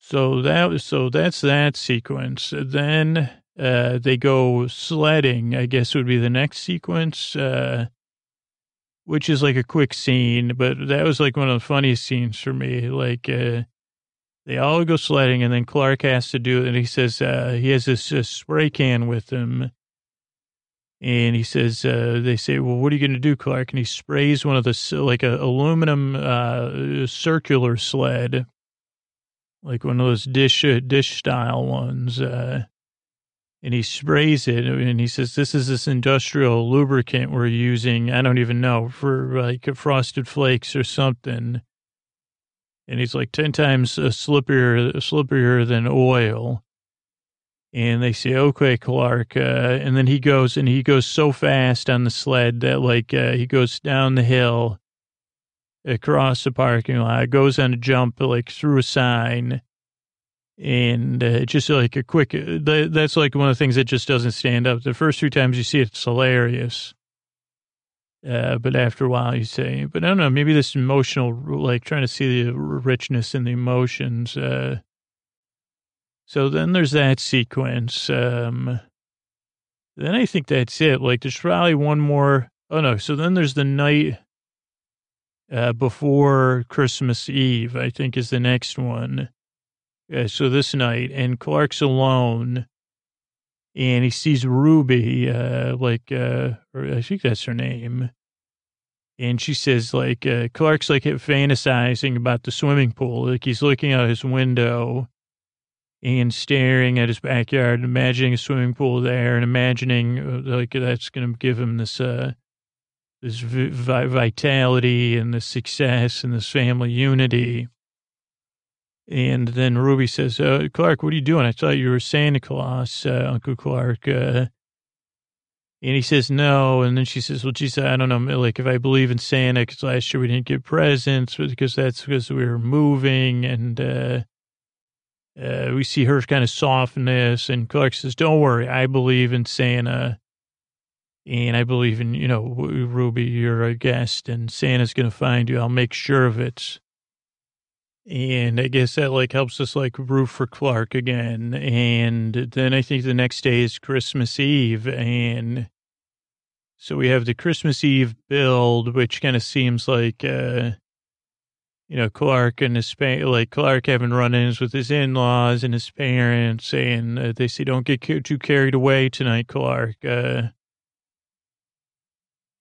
So that was, so that's that sequence. Then, uh, they go sledding, I guess would be the next sequence. Uh, which is like a quick scene, but that was like one of the funniest scenes for me. Like, uh, they all go sledding and then Clark has to do it. And he says, uh, he has this uh, spray can with him. And he says, uh, they say, well, what are you going to do, Clark? And he sprays one of the, like a aluminum, uh, circular sled, like one of those dish, uh, dish style ones. Uh, and he sprays it and he says, this is this industrial lubricant we're using. I don't even know for like frosted flakes or something. And he's like 10 times uh, slipperier, slipperier than oil. And they say, okay, Clark. Uh, and then he goes and he goes so fast on the sled that like, uh, he goes down the hill across the parking lot, goes on a jump like through a sign and uh, just like a quick, uh, that's like one of the things that just doesn't stand up. The first few times you see it, it's hilarious. Uh, but after a while you say, but I don't know, maybe this emotional, like trying to see the richness in the emotions. Uh, so then there's that sequence. Um, then I think that's it. Like there's probably one more. Oh no. So then there's the night, uh, before Christmas Eve, I think is the next one uh, so this night, and Clark's alone, and he sees Ruby, uh, like, uh, I think that's her name. And she says, like, uh, Clark's like fantasizing about the swimming pool. Like he's looking out his window and staring at his backyard, imagining a swimming pool there and imagining uh, like that's going to give him this, uh, this vitality and this success and this family unity. And then Ruby says, uh, Clark, what are you doing? I thought you were Santa Claus, uh, Uncle Clark. Uh, and he says, no. And then she says, well, geez, I don't know. Like, if I believe in Santa, because last year we didn't get presents, because that's because we were moving. And uh, uh, we see her kind of softness. And Clark says, don't worry. I believe in Santa. And I believe in, you know, Ruby, you're a guest, and Santa's going to find you. I'll make sure of it. And I guess that like helps us like root for Clark again. And then I think the next day is Christmas Eve. And so we have the Christmas Eve build, which kind of seems like, uh, you know, Clark and his, like Clark having run-ins with his in-laws and his parents saying, uh, they say, don't get too carried away tonight, Clark. Uh,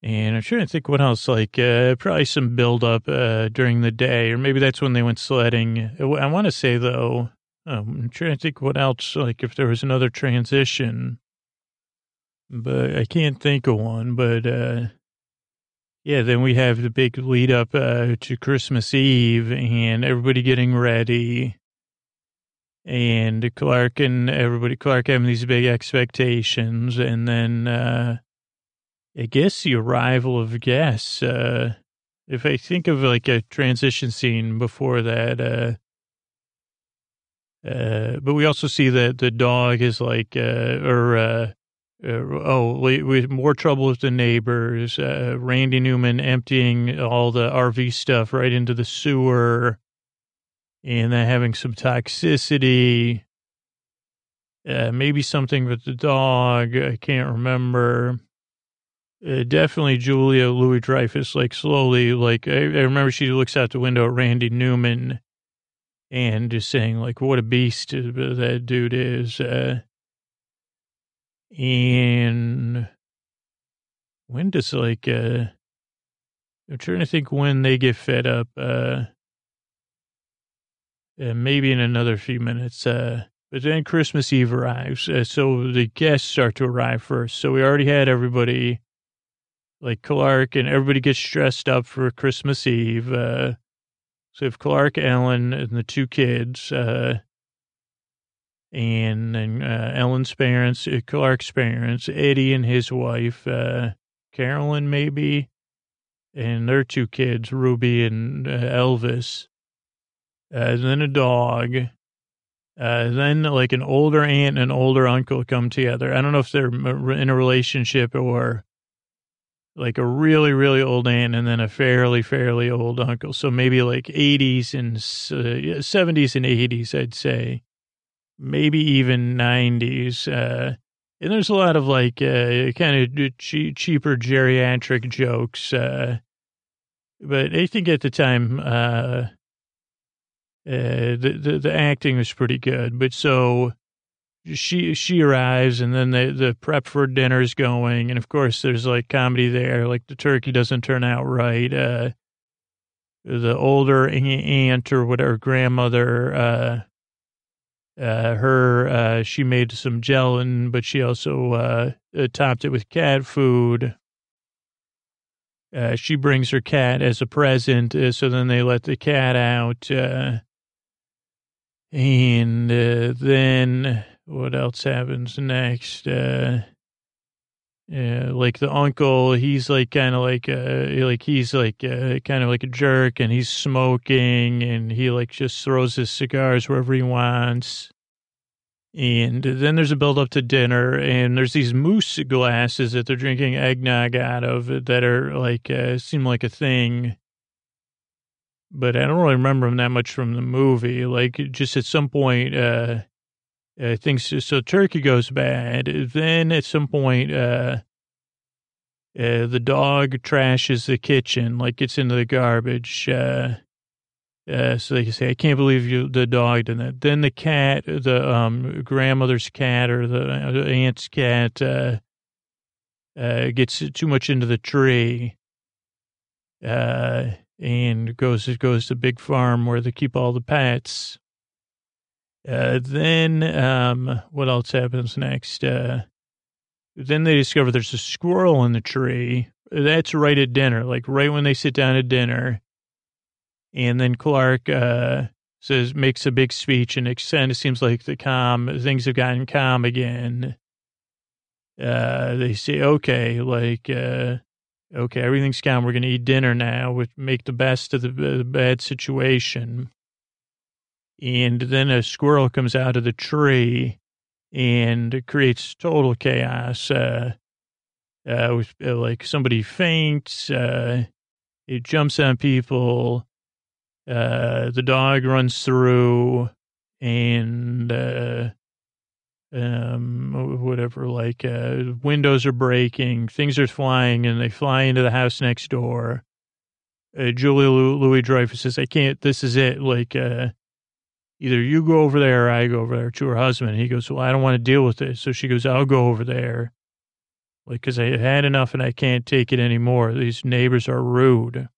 and I'm trying to think what else, like uh, probably some buildup uh, during the day, or maybe that's when they went sledding. I want to say, though, um, I'm trying to think what else, like if there was another transition, but I can't think of one. But uh, yeah, then we have the big lead up uh, to Christmas Eve and everybody getting ready. And Clark and everybody, Clark having these big expectations. And then, uh, I guess the arrival of guests. Uh, if I think of like a transition scene before that, uh, uh, but we also see that the dog is like, uh, or, uh, uh, oh, with more trouble with the neighbors. Uh, Randy Newman emptying all the RV stuff right into the sewer, and then having some toxicity. Maybe something with the dog. I can't remember. Uh, definitely Julia Louis Dreyfus, like slowly, like I, I, remember she looks out the window at Randy Newman and just saying, like, what a beast that dude is. Uh, and when does, like, uh, I'm trying to think when they get fed up. Uh, uh maybe in another few minutes. Uh, but then Christmas Eve arrives. Uh, so the guests start to arrive first. So we already had everybody, like Clark, and everybody gets dressed up for Christmas Eve. Uh, so if Clark, Ellen, and the two kids, uh, and then uh, Ellen's parents, uh, Clark's parents, Eddie and his wife, uh, Carolyn maybe, and their two kids, Ruby and uh, Elvis, uh, then a dog, then like an older aunt and an older uncle come together. I don't know if they're in a relationship or like a really, really old aunt and then a fairly, fairly old uncle. So maybe like 80s and uh, 70s and 80s, I'd say. Maybe even 90s. Uh, and there's a lot of like uh, kind of che- cheaper geriatric jokes. Uh, but I think at the time, uh, uh, the, the, the acting was pretty good, but so she she arrives and then the the prep for dinner is going, and of course there's like comedy there, like the turkey doesn't turn out right. Uh, the older aunt or whatever grandmother, uh, uh, her uh, she made some gelatin, but she also uh, uh topped it with cat food. Uh, she brings her cat as a present, uh, so then they let the cat out. Uh, and uh, then what else happens next? Uh, yeah, like the uncle, he's like kind of like uh, like he's like uh, kind of like a jerk, and he's smoking, and he like just throws his cigars wherever he wants. And then there's a build up to dinner, and there's these moose glasses that they're drinking eggnog out of that are like uh, seem like a thing but I don't really remember him that much from the movie. Like, just at some point, uh, uh, things, so turkey goes bad. Then at some point, uh, uh, the dog trashes the kitchen, like gets into the garbage. Uh, uh, so they say, I can't believe you, the dog did that. Then the cat, the, um, grandmother's cat or the aunt's cat, uh, uh, gets too much into the tree. Uh, and goes goes to big farm where they keep all the pets. Uh, then um, what else happens next? Uh, then they discover there's a squirrel in the tree. That's right at dinner, like right when they sit down at dinner. And then Clark uh, says makes a big speech, and it kind of seems like the calm things have gotten calm again. Uh, they say, okay, like uh, okay, everything's gone. We're going to eat dinner now. We make the best of the bad situation. And then a squirrel comes out of the tree and creates total chaos. Uh, uh, with, uh, like somebody faints, uh, it jumps on people, uh, the dog runs through, and uh, um, whatever, like, uh, windows are breaking, things are flying, and they fly into the house next door. Uh, Julia Louis Dreyfus says, I can't, this is it. Like, uh, either you go over there or I go over there to her husband. He goes, well, I don't want to deal with this. So she goes, I'll go over there. Like, cause I had enough and I can't take it anymore. These neighbors are rude.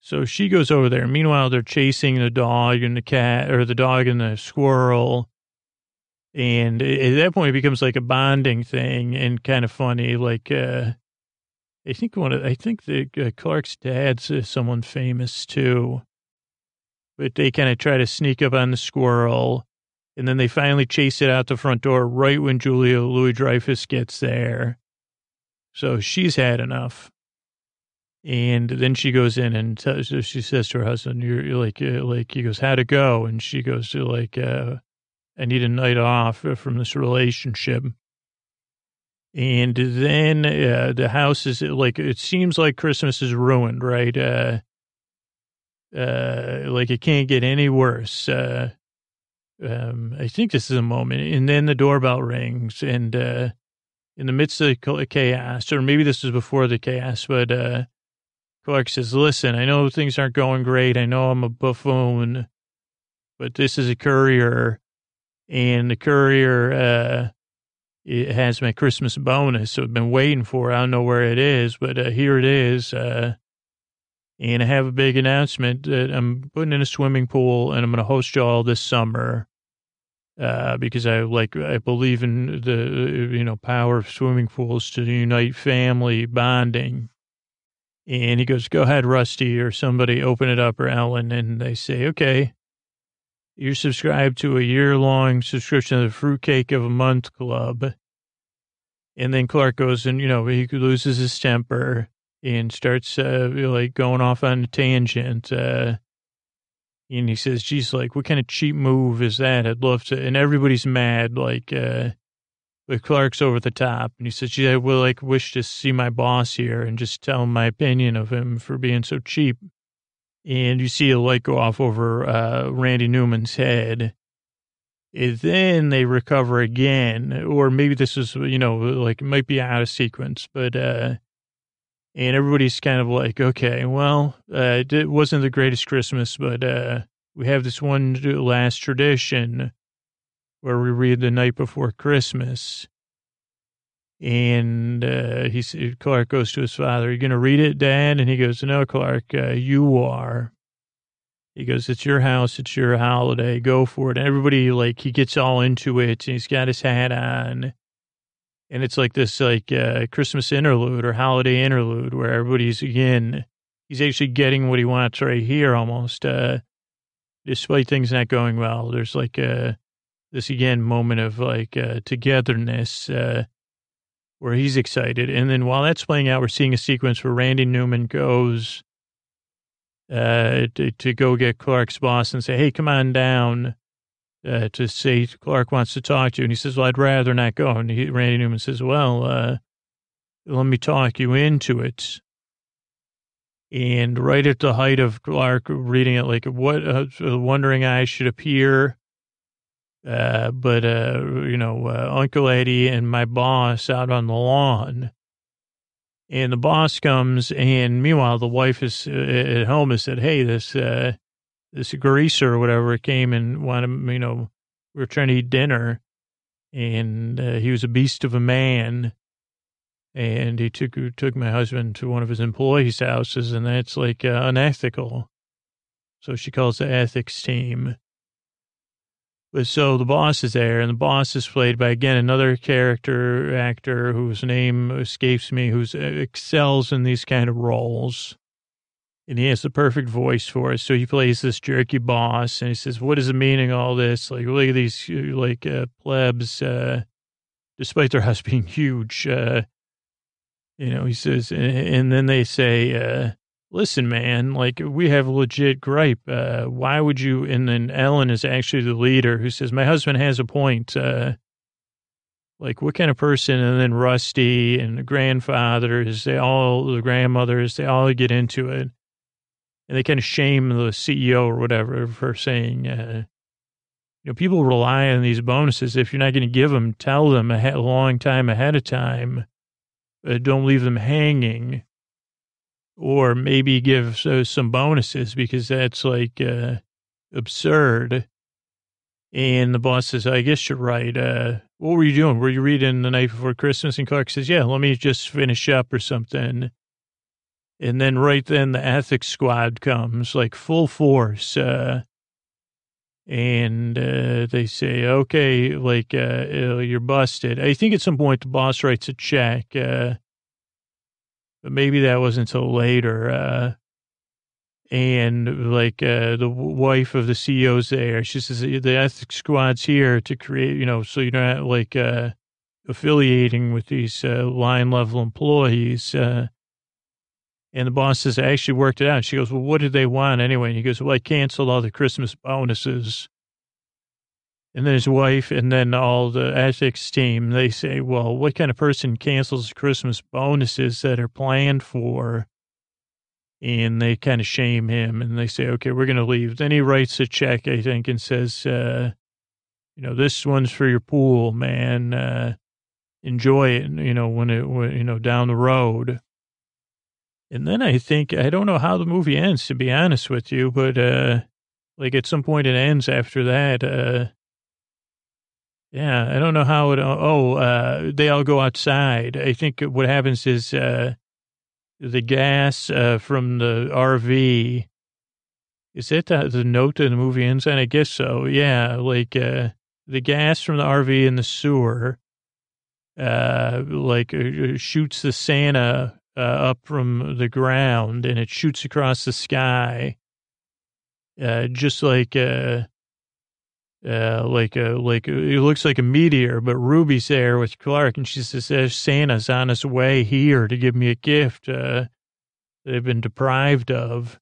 So she goes over there. Meanwhile, they're chasing the dog and the cat or the dog and the squirrel and at that point, it becomes like a bonding thing and kind of funny. Like, uh, I think one of, I think the uh, Clark's dad's uh, someone famous too, but they kind of try to sneak up on the squirrel and then they finally chase it out the front door right when Julia Louis Dreyfus gets there. So she's had enough. And then she goes in and she says to her husband, you're, you're like, uh, like, he goes, how'd it go? And she goes to like, uh, I need a night off from this relationship. And then uh, the house is like, it seems like Christmas is ruined, right? Uh, like it can't get any worse. Uh, um, I think this is a moment, and then the doorbell rings, and uh, in the midst of the chaos, or maybe this was before the chaos, but uh, Clark says, "Listen, I know things aren't going great. I know I'm a buffoon, but this is a courier, and the courier uh, it has my Christmas bonus. So I've been waiting for. It. I don't know where it is, but uh, here it is." Uh, and I have a big announcement that I'm putting in a swimming pool and I'm going to host y'all this summer. Uh, because I like, I believe in the, you know, power of swimming pools to unite family bonding. And he goes, go ahead, Rusty, or somebody open it up, or Ellen. And they say, okay, you're subscribed to a year long subscription to the Fruitcake of a Month Club. And then Clark goes and, you know, he loses his temper and starts uh, like going off on a tangent. Uh, and he says, geez, like, what kind of cheap move is that? I'd love to. And everybody's mad, like, uh, Clark's over the top. And he says, gee, I will, like, wish to see my boss here and just tell him my opinion of him for being so cheap. And you see a light go off over uh, Randy Newman's head. And then they recover again, or maybe this is, you know, like it might be out of sequence, but uh, and everybody's kind of like, okay, well, uh, it wasn't the greatest Christmas, but uh, we have this one last tradition where we read the night before Christmas. And uh, he Clark goes to his father, "Are you going to read it, Dad?" And he goes, "No, Clark, uh, you are." He goes, "It's your house, it's your holiday. Go for it." And everybody like he gets all into it. And he's got his hat on, and it's like this like uh, Christmas interlude or holiday interlude where everybody's again he's actually getting what he wants right here almost uh, despite things not going well. There's like uh, this again moment of like uh, togetherness uh, where he's excited, and then while that's playing out, we're seeing a sequence where Randy Newman goes. Uh, to, to go get Clark's boss and say, "Hey, come on down." Uh, to say Clark wants to talk to you. And he says, well, I'd rather not go. And he, Randy Newman says, well, uh, let me talk you into it. And right at the height of Clark reading it, like what, uh, wondering I should appear. Uh, but, uh, you know, uh, Uncle Eddie and my boss out on the lawn. And the boss comes, and meanwhile, the wife is uh, at home and said, Hey, this, uh, this greaser or whatever came and wanted, you know, we were trying to eat dinner and uh, he was a beast of a man. And he took took my husband to one of his employees' houses, and that's like uh, unethical. So she calls the ethics team. But so the boss is there, and the boss is played by again another character actor whose name escapes me, who uh, excels in these kind of roles and he has the perfect voice for it. So he plays this jerky boss, and he says, "What is the meaning of all this? Like, look at these like uh, plebs, uh, despite their house being huge." Uh, you know, he says, and, and then they say, uh, "Listen, man, like we have a legit gripe. Uh, why would you?" And then Ellen is actually the leader who says, "My husband has a point." Uh, like what kind of person? And then Rusty and the grandfathers, they all, the grandmothers, they all get into it and they kind of shame the CEO or whatever for saying, uh, you know, people rely on these bonuses. If you're not going to give them, tell them a, a, long time ahead of time. Uh, don't leave them hanging, or maybe give uh, some bonuses because that's like uh, absurd. And the boss says, I guess you're right. Uh, what were you doing? Were you reading the night before Christmas? And Clark says, Yeah, let me just finish up or something. And then right then the ethics squad comes like full force. Uh, and uh, they say, okay, like uh, uh, you're busted. I think at some point the boss writes a check, uh, but maybe that wasn't until later. Uh, and like uh, the wife of the CEO's there, she says the ethics squad's here to create, you know, so you're not like affiliating with these line level employees. And the boss says, I actually worked it out. She goes, Well, what did they want anyway? And he goes, Well, I canceled all the Christmas bonuses. And then his wife and then all the ethics team, they say, Well, what kind of person cancels Christmas bonuses that are planned for? And they kind of shame him and they say, Okay, we're going to leave. Then he writes a check, I think, and says, uh, you know, this one's for your pool, man. Uh, enjoy it, you know, when it, when, you know, down the road. And then I think, I don't know how the movie ends, to be honest with you, but, uh, like at some point it ends after that. Uh, yeah, I don't know how it, oh, uh, they all go outside. I think what happens is, uh, the gas, uh, from the RV, is that the, the note that the movie ends on? I guess so. Yeah. Like, uh, the gas from the RV in the sewer, uh, like uh, shoots the Santa uh, up from the ground and it shoots across the sky. Uh, just like, uh, uh, like a, like it looks like a meteor, but Ruby's there with Clark and she says, Santa's on his way here to give me a gift, uh, they've been deprived of.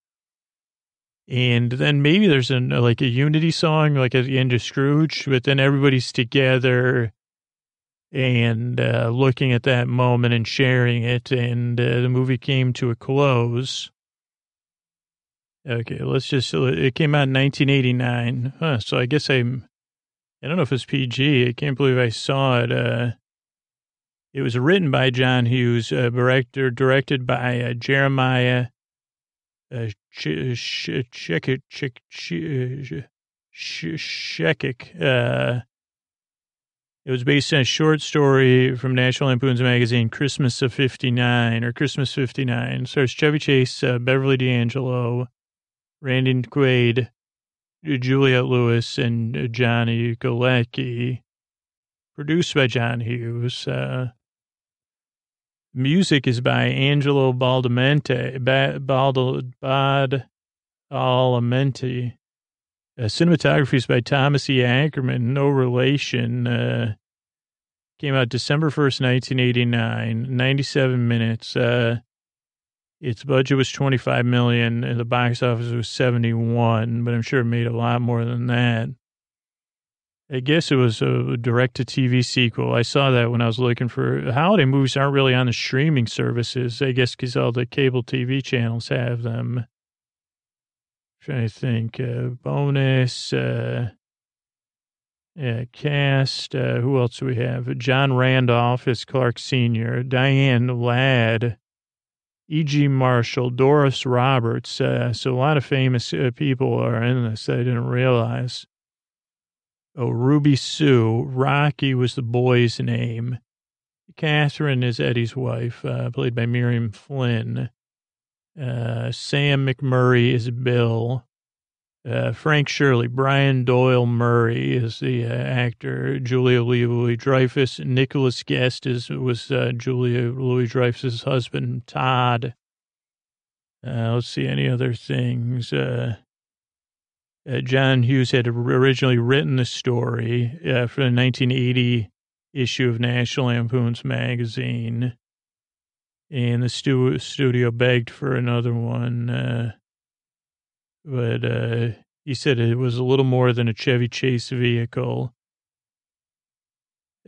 And then maybe there's an, like a unity song, like at the end of Scrooge, but then everybody's together and uh, looking at that moment and sharing it. And uh, the movie came to a close. Okay, let's just, it came out in 1989. Huh, so I guess I'm, I don't know if it's PG. I can't believe I saw it. Uh, it was written by John Hughes, uh, director, directed by uh, Jeremiah uh, Chechik, Chechik, uh, it was based on a short story from National Lampoon's magazine, Christmas of 59 or Christmas 59. It stars Chevy Chase, uh, Beverly D'Angelo, Randy Quaid, Juliette Lewis, and Johnny Galecki. Produced by John Hughes. Uh, music is by Angelo Baldamente, ba- Bald, Badalamenti. Uh, cinematography is by Thomas E. Ackerman, no relation. Uh, came out December 1st, 1989, 97 minutes. Uh, its budget was 25 million and the box office was 71, but I'm sure it made a lot more than that. I guess it was a direct to TV sequel. I saw that when I was looking for holiday movies aren't really on the streaming services. I guess because all the cable TV channels have them. Trying to think. Uh, bonus. Uh, cast. Uh, who else do we have? John Randolph as Clark Sr., Diane Ladd, E.G. Marshall, Doris Roberts. Uh, so a lot of famous uh, people are in this I didn't realize. Oh, Ruby Sue. Rocky was the boy's name. Catherine is Eddie's wife, uh, played by Miriam Flynn. Uh, Sam McMurray is Bill. Uh, Frank Shirley, Brian Doyle Murray is the uh, actor. Julia Louis Dreyfus, Nicholas Guest is was uh, Julia Louis Dreyfus's husband. Todd. Uh, let's see any other things. Uh, John Hughes had originally written the story for the 1980 issue of National Lampoon's magazine and the stu- studio begged for another one. Uh, but uh, he said it was a little more than a Chevy Chase vehicle.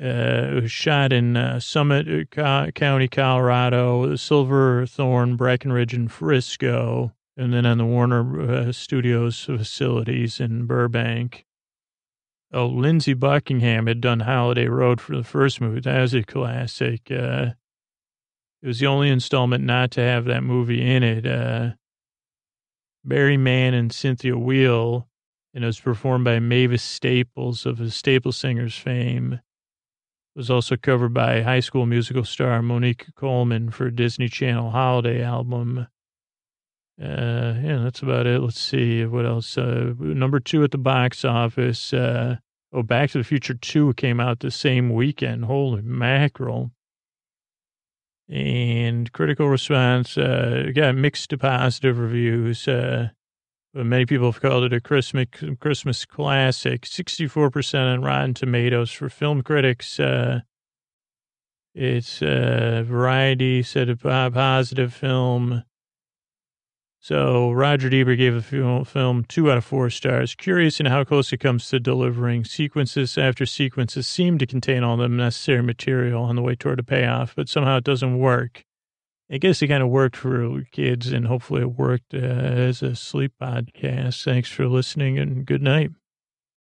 Uh, it was shot in uh, Summit uh, County, Colorado, Silverthorne, Breckenridge, and Frisco, and then on the Warner uh, Studios facilities in Burbank. Oh, Lindsey Buckingham had done Holiday Road for the first movie. That was a classic. Uh, it was the only installment not to have that movie in it. Uh, Barry Mann and Cynthia Weil, and it was performed by Mavis Staples of the Staple Singers fame. It was also covered by high school musical star Monique Coleman for Disney Channel holiday album. Uh, yeah, that's about it. Let's see what else. Uh, number two at the box office. Uh, oh, Back to the Future 2 came out the same weekend. Holy mackerel and critical response uh, mixed to positive reviews. Uh, but many people have called it a Christmas Christmas classic. Sixty four percent on Rotten Tomatoes for film critics. Uh, it's uh, Variety said a positive film. So Roger Ebert gave the film two out of four stars. Curious in how close it comes to delivering. Sequences after sequences seem to contain all the necessary material on the way toward a payoff, but somehow it doesn't work. I guess it kind of worked for kids, and hopefully it worked uh, as a sleep podcast. Thanks for listening, and good night.